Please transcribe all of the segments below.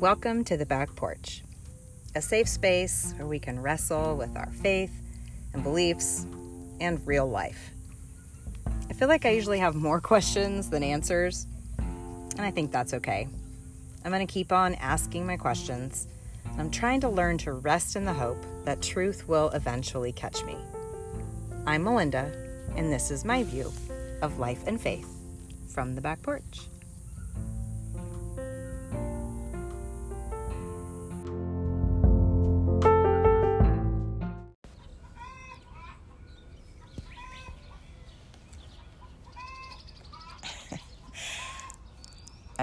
Welcome to the back porch, a safe space where we can wrestle with our faith and beliefs and real life. I feel like I usually have more questions than answers, and I think that's okay. I'm going to keep on asking my questions, and I'm trying to learn to rest in the hope that truth will eventually catch me. I'm Melinda, and this is my view of life and faith from the back porch.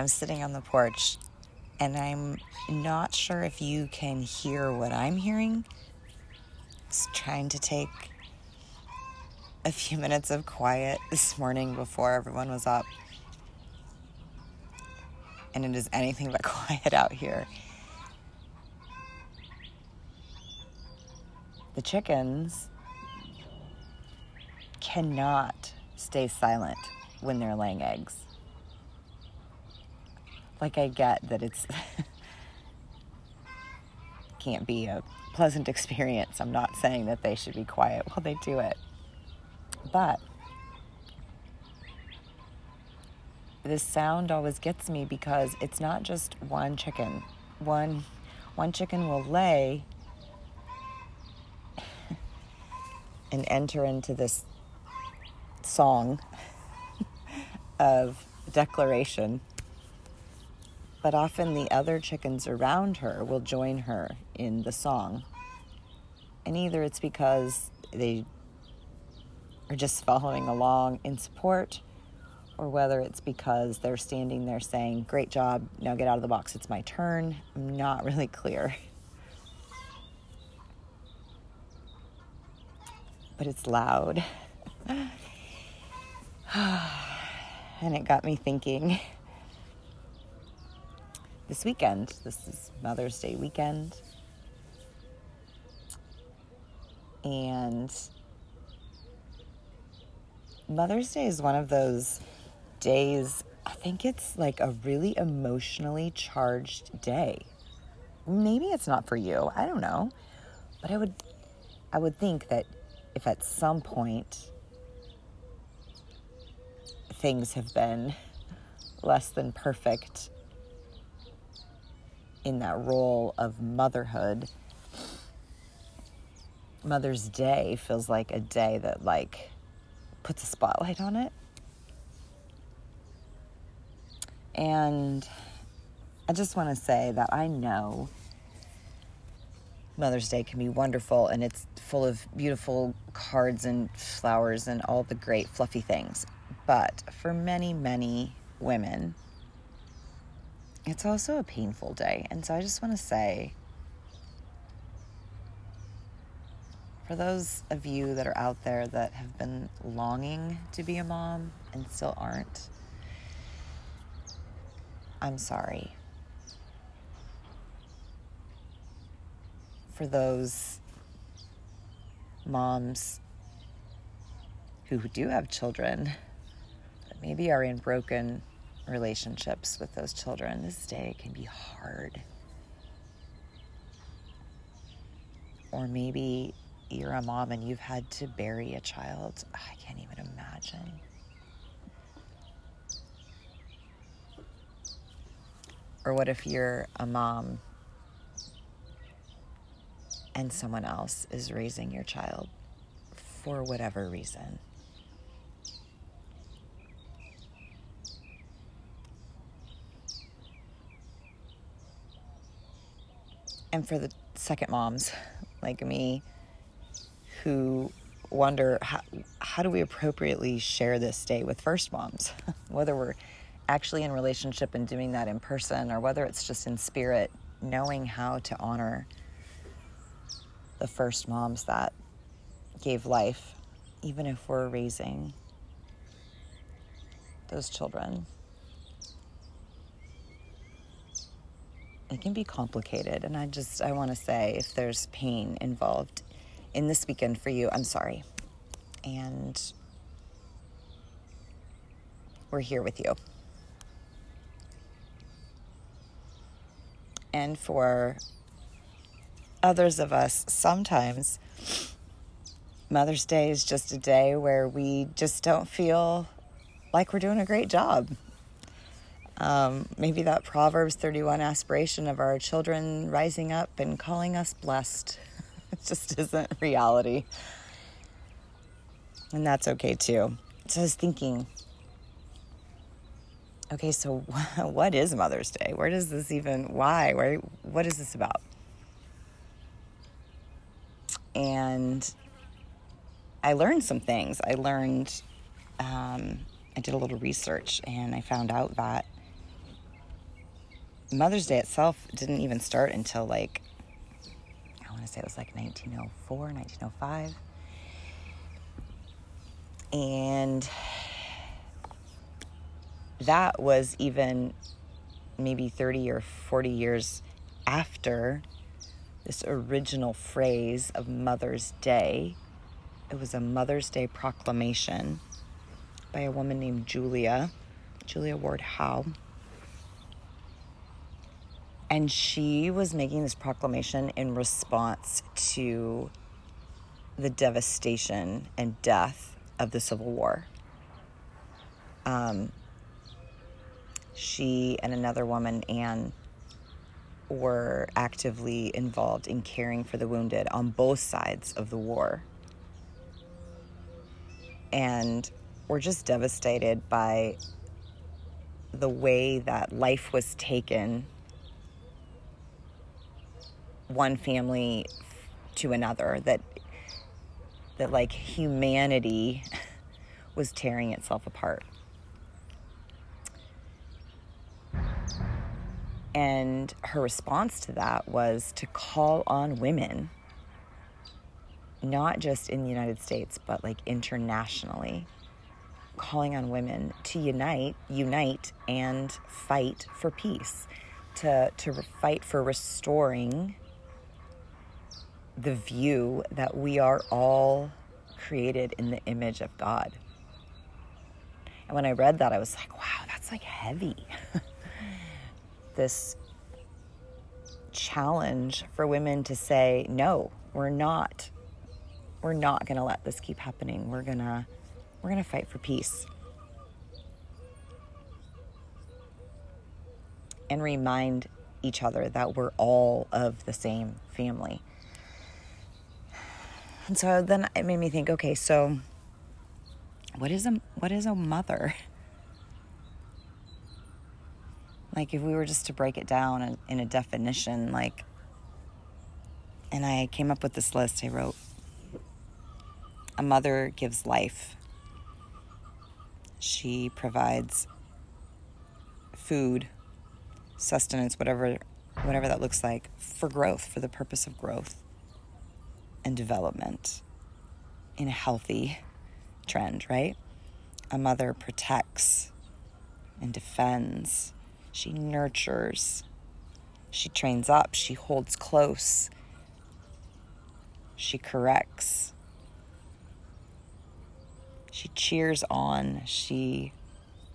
I'm sitting on the porch and I'm not sure if you can hear what I'm hearing. Just trying to take a few minutes of quiet this morning before everyone was up. And it is anything but quiet out here. The chickens cannot stay silent when they're laying eggs like I get that it's can't be a pleasant experience. I'm not saying that they should be quiet while they do it. But this sound always gets me because it's not just one chicken. One one chicken will lay and enter into this song of declaration but often the other chickens around her will join her in the song. And either it's because they are just following along in support, or whether it's because they're standing there saying, Great job, now get out of the box, it's my turn. I'm not really clear. But it's loud. and it got me thinking this weekend. This is Mother's Day weekend. And Mother's Day is one of those days, I think it's like a really emotionally charged day. Maybe it's not for you. I don't know. But I would I would think that if at some point things have been less than perfect in that role of motherhood, Mother's Day feels like a day that like puts a spotlight on it. And I just want to say that I know Mother's Day can be wonderful and it's full of beautiful cards and flowers and all the great fluffy things. But for many, many women, it's also a painful day. And so I just want to say for those of you that are out there that have been longing to be a mom and still aren't, I'm sorry. For those moms who do have children that maybe are in broken relationships with those children. This day can be hard. Or maybe you're a mom and you've had to bury a child. I can't even imagine. Or what if you're a mom and someone else is raising your child for whatever reason? And for the second moms like me who wonder how, how do we appropriately share this day with first moms? Whether we're actually in relationship and doing that in person or whether it's just in spirit knowing how to honor the first moms that gave life even if we're raising those children it can be complicated. And I just, I want to say if there's pain involved in this weekend for you, I'm sorry. And we're here with you. And for others of us, sometimes Mother's Day is just a day where we just don't feel like we're doing a great job. Um, maybe that Proverbs 31 aspiration of our children rising up and calling us blessed just isn't reality. And that's okay too. So I was thinking, okay, so what is Mother's Day? Where does this even, why? Where, what is this about? And I learned some things. I learned, um, I did a little research and I found out that Mother's Day itself didn't even start until like, I want to say it was like 1904, 1905. And that was even maybe 30 or 40 years after this original phrase of Mother's Day. It was a Mother's Day proclamation by a woman named Julia, Julia Ward Howe. And she was making this proclamation in response to the devastation and death of the Civil War. Um, she and another woman, Anne, were actively involved in caring for the wounded on both sides of the war. And were just devastated by the way that life was taken one family to another that that like humanity was tearing itself apart. And her response to that was to call on women not just in the United States but like internationally calling on women to unite unite and fight for peace to to fight for restoring the view that we are all created in the image of God. And when I read that, I was like, wow, that's like heavy. this challenge for women to say, no, we're not. We're not going to let this keep happening. We're going to we're going to fight for peace. And remind each other that we're all of the same family. And so then it made me think, okay, so what is a what is a mother? Like if we were just to break it down in, a definition, like and I came up with this list. I wrote a mother gives life. She provides food, sustenance, whatever whatever that looks like, for growth, for the purpose of growth and development in a healthy trend, right? A mother protects and defends, she nurtures, she trains up, she holds close, she corrects, she cheers on, she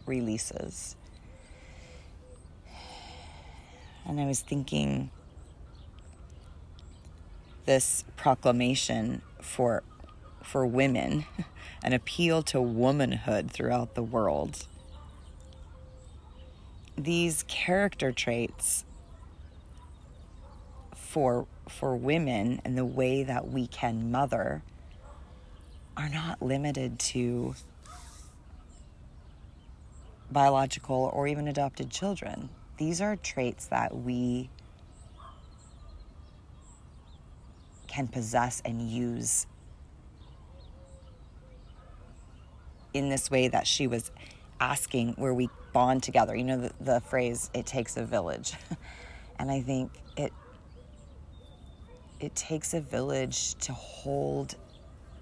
releases. And I was thinking, this proclamation for for women, an appeal to womanhood throughout the world. These character traits for for women and the way that we can mother are not limited to biological or even adopted children. These are traits that we can possess and use in this way that she was asking where we bond together. You know the, the phrase it takes a village. And i think it it takes a village to hold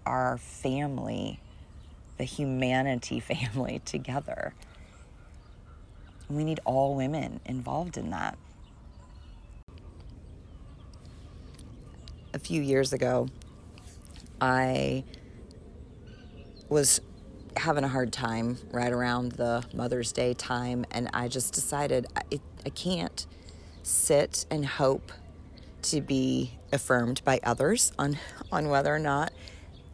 our family the humanity family together. We need all women involved in that a few years ago, I was having a hard time right around the Mother's Day time, and I just decided I, I can't sit and hope to be affirmed by others on on whether or not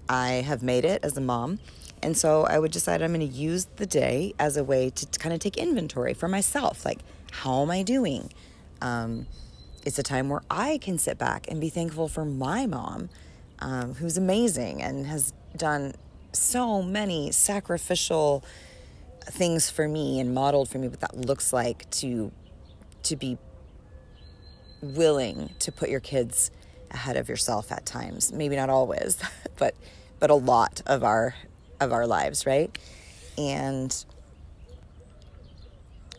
I have made it as a mom. And so I would decide I'm going to use the day as a way to kind of take inventory for myself. Like, how am I doing? Um, it's a time where I can sit back and be thankful for my mom, um, who's amazing and has done so many sacrificial things for me and modeled for me what that looks like to to be willing to put your kids ahead of yourself at times. Maybe not always, but but a lot of our of our lives, right? And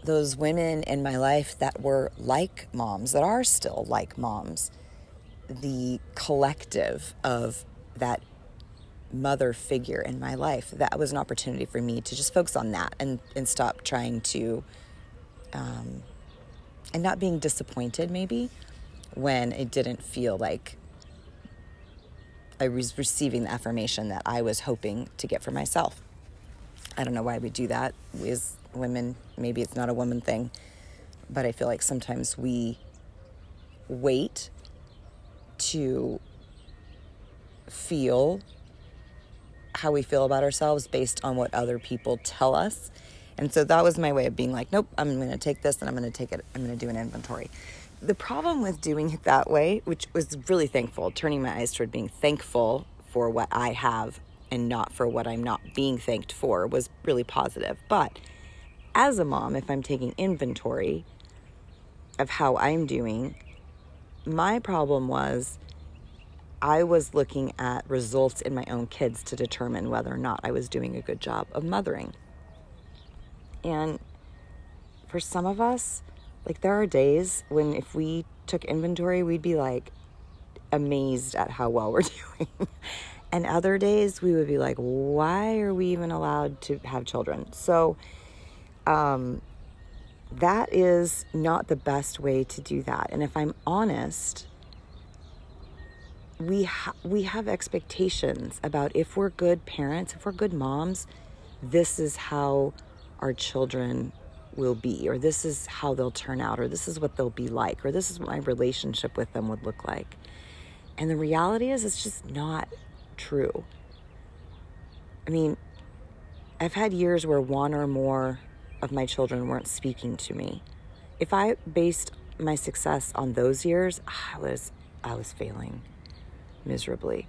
those women in my life that were like moms, that are still like moms, the collective of that mother figure in my life, that was an opportunity for me to just focus on that and, and stop trying to, um, and not being disappointed maybe when it didn't feel like I was receiving the affirmation that I was hoping to get for myself. I don't know why we do that as women. Maybe it's not a woman thing, but I feel like sometimes we wait to feel how we feel about ourselves based on what other people tell us. And so that was my way of being like, nope, I'm going to take this and I'm going to take it, I'm going to do an inventory the problem with doing it that way, which was really thankful, turning my eyes toward being thankful for what I have and not for what I'm not being thanked for, was really positive. But as a mom, if I'm taking inventory of how I'm doing, my problem was I was looking at results in my own kids to determine whether or not I was doing a good job of mothering. And for some of us, like there are days when if we took inventory, we'd be like amazed at how well we're doing. and other days we would be like, why are we even allowed to have children? So um that is not the best way to do that. And if I'm honest, we ha- we have expectations about if we're good parents, if we're good moms, this is how our children will be, or this is how they'll turn out, or this is what they'll be like, or this is what my relationship with them would look like. And the reality is, it's just not true. I mean, I've had years where one or more of my children weren't speaking to me. If I based my success on those years, I was I was failing miserably.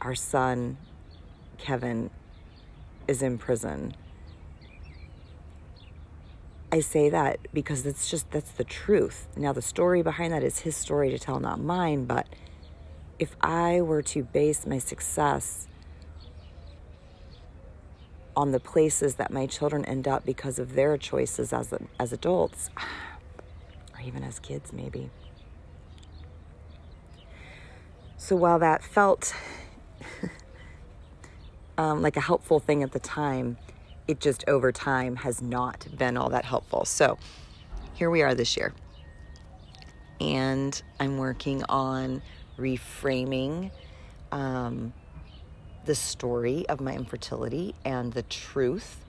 Our son Kevin is in prison I say that because it's just that's the truth. Now, the story behind that is his story to tell, not mine. But if I were to base my success on the places that my children end up because of their choices as, as adults, or even as kids, maybe. So while that felt um, like a helpful thing at the time, it just over time has not been all that helpful. So here we are this year. And I'm working on reframing um, the story of my infertility and the truth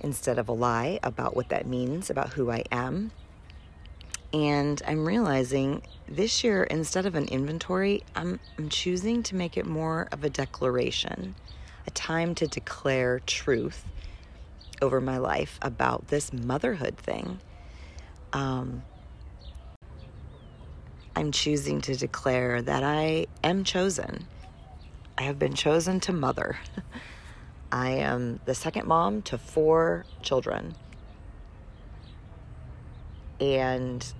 instead of a lie about what that means, about who I am. And I'm realizing this year, instead of an inventory, I'm, I'm choosing to make it more of a declaration a time to declare truth over my life about this motherhood thing. Um, I'm choosing to declare that I am chosen. I have been chosen to mother. I am the second mom to four children. And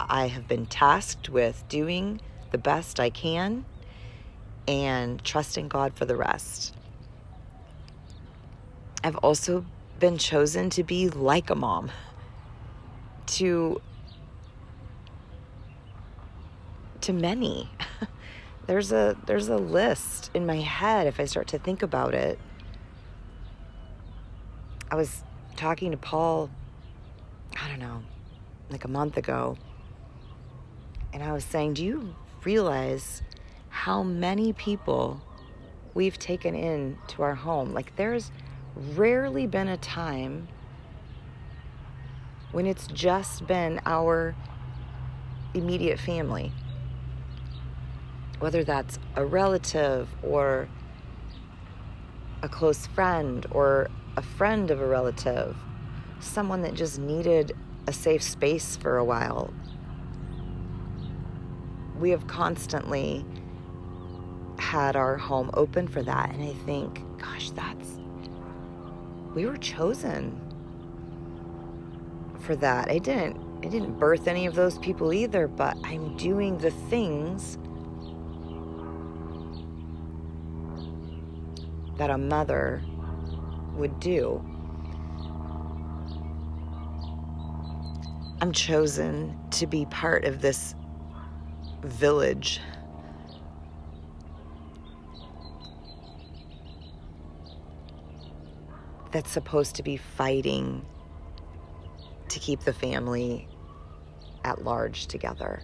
I have been tasked with doing the best I can and trusting God for the rest. I've also been chosen to be like a mom, to to many. There's a there's a list in my head if I start to think about it. I was talking to Paul I don't know, like a month ago. And I was saying, "Do you realize how many people we've taken in to our home? Like there's rarely been a time when it's just been our immediate family. Whether that's a relative or a close friend or a friend of a relative, someone that just needed a safe space for a while. We have constantly had our home open for that. And I think, gosh, that's, we were chosen for that. I didn't, I didn't birth any of those people either, but I'm doing the things that a mother would do. I'm chosen to be part of this village. That's supposed to be fighting to keep the family at large together.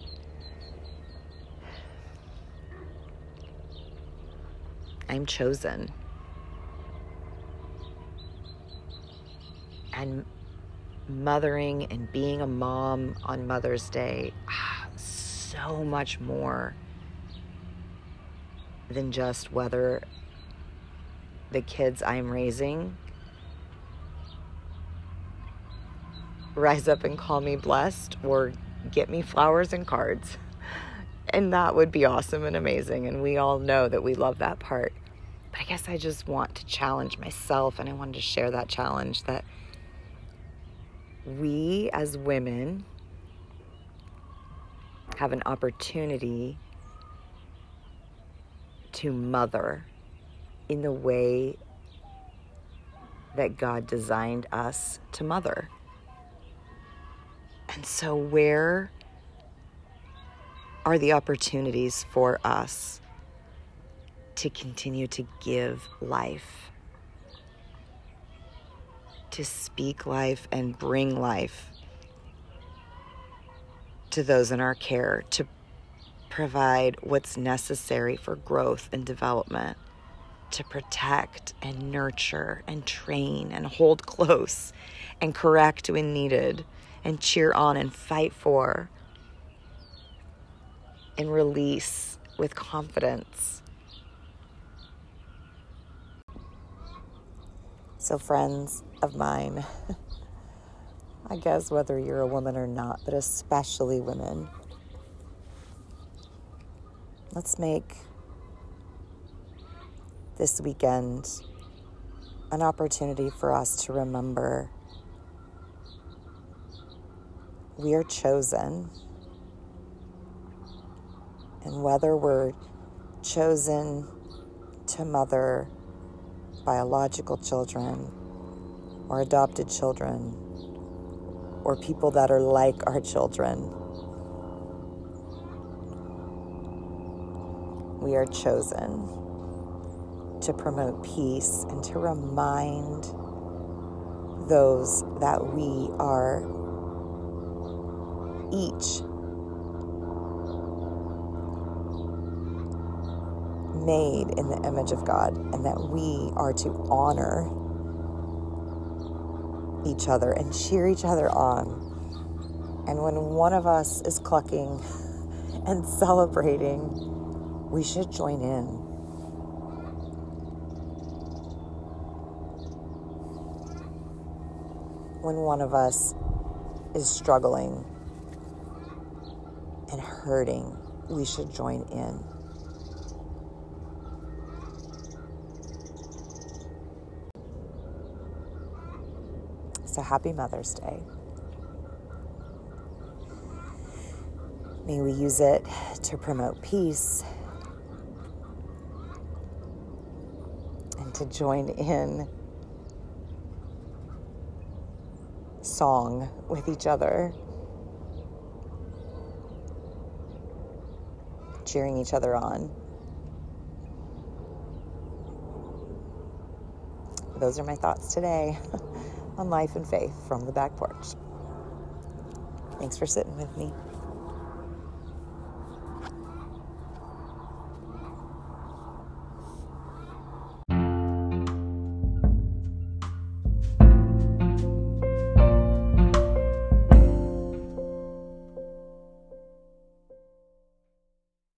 I'm chosen. And mothering and being a mom on Mother's Day, so much more than just whether the kids I'm raising rise up and call me blessed or get me flowers and cards. And that would be awesome and amazing. And we all know that we love that part. But I guess I just want to challenge myself and I wanted to share that challenge that we as women have an opportunity to mother in the way that God designed us to mother. And so, where are the opportunities for us to continue to give life? To speak life and bring life to those in our care, to provide what's necessary for growth and development, to protect and nurture and train and hold close and correct when needed and cheer on and fight for and release with confidence. So, friends of mine, I guess whether you're a woman or not, but especially women, let's make this weekend an opportunity for us to remember we are chosen. And whether we're chosen to mother biological children or adopted children or people that are like our children, we are chosen to promote peace and to remind those that we are each made in the image of God and that we are to honor each other and cheer each other on. And when one of us is clucking and celebrating, we should join in. When one of us is struggling and hurting, we should join in. So happy Mother's Day. May we use it to promote peace and to join in song with each other. cheering each other on. Those are my thoughts today on life and faith from the back porch. Thanks for sitting with me.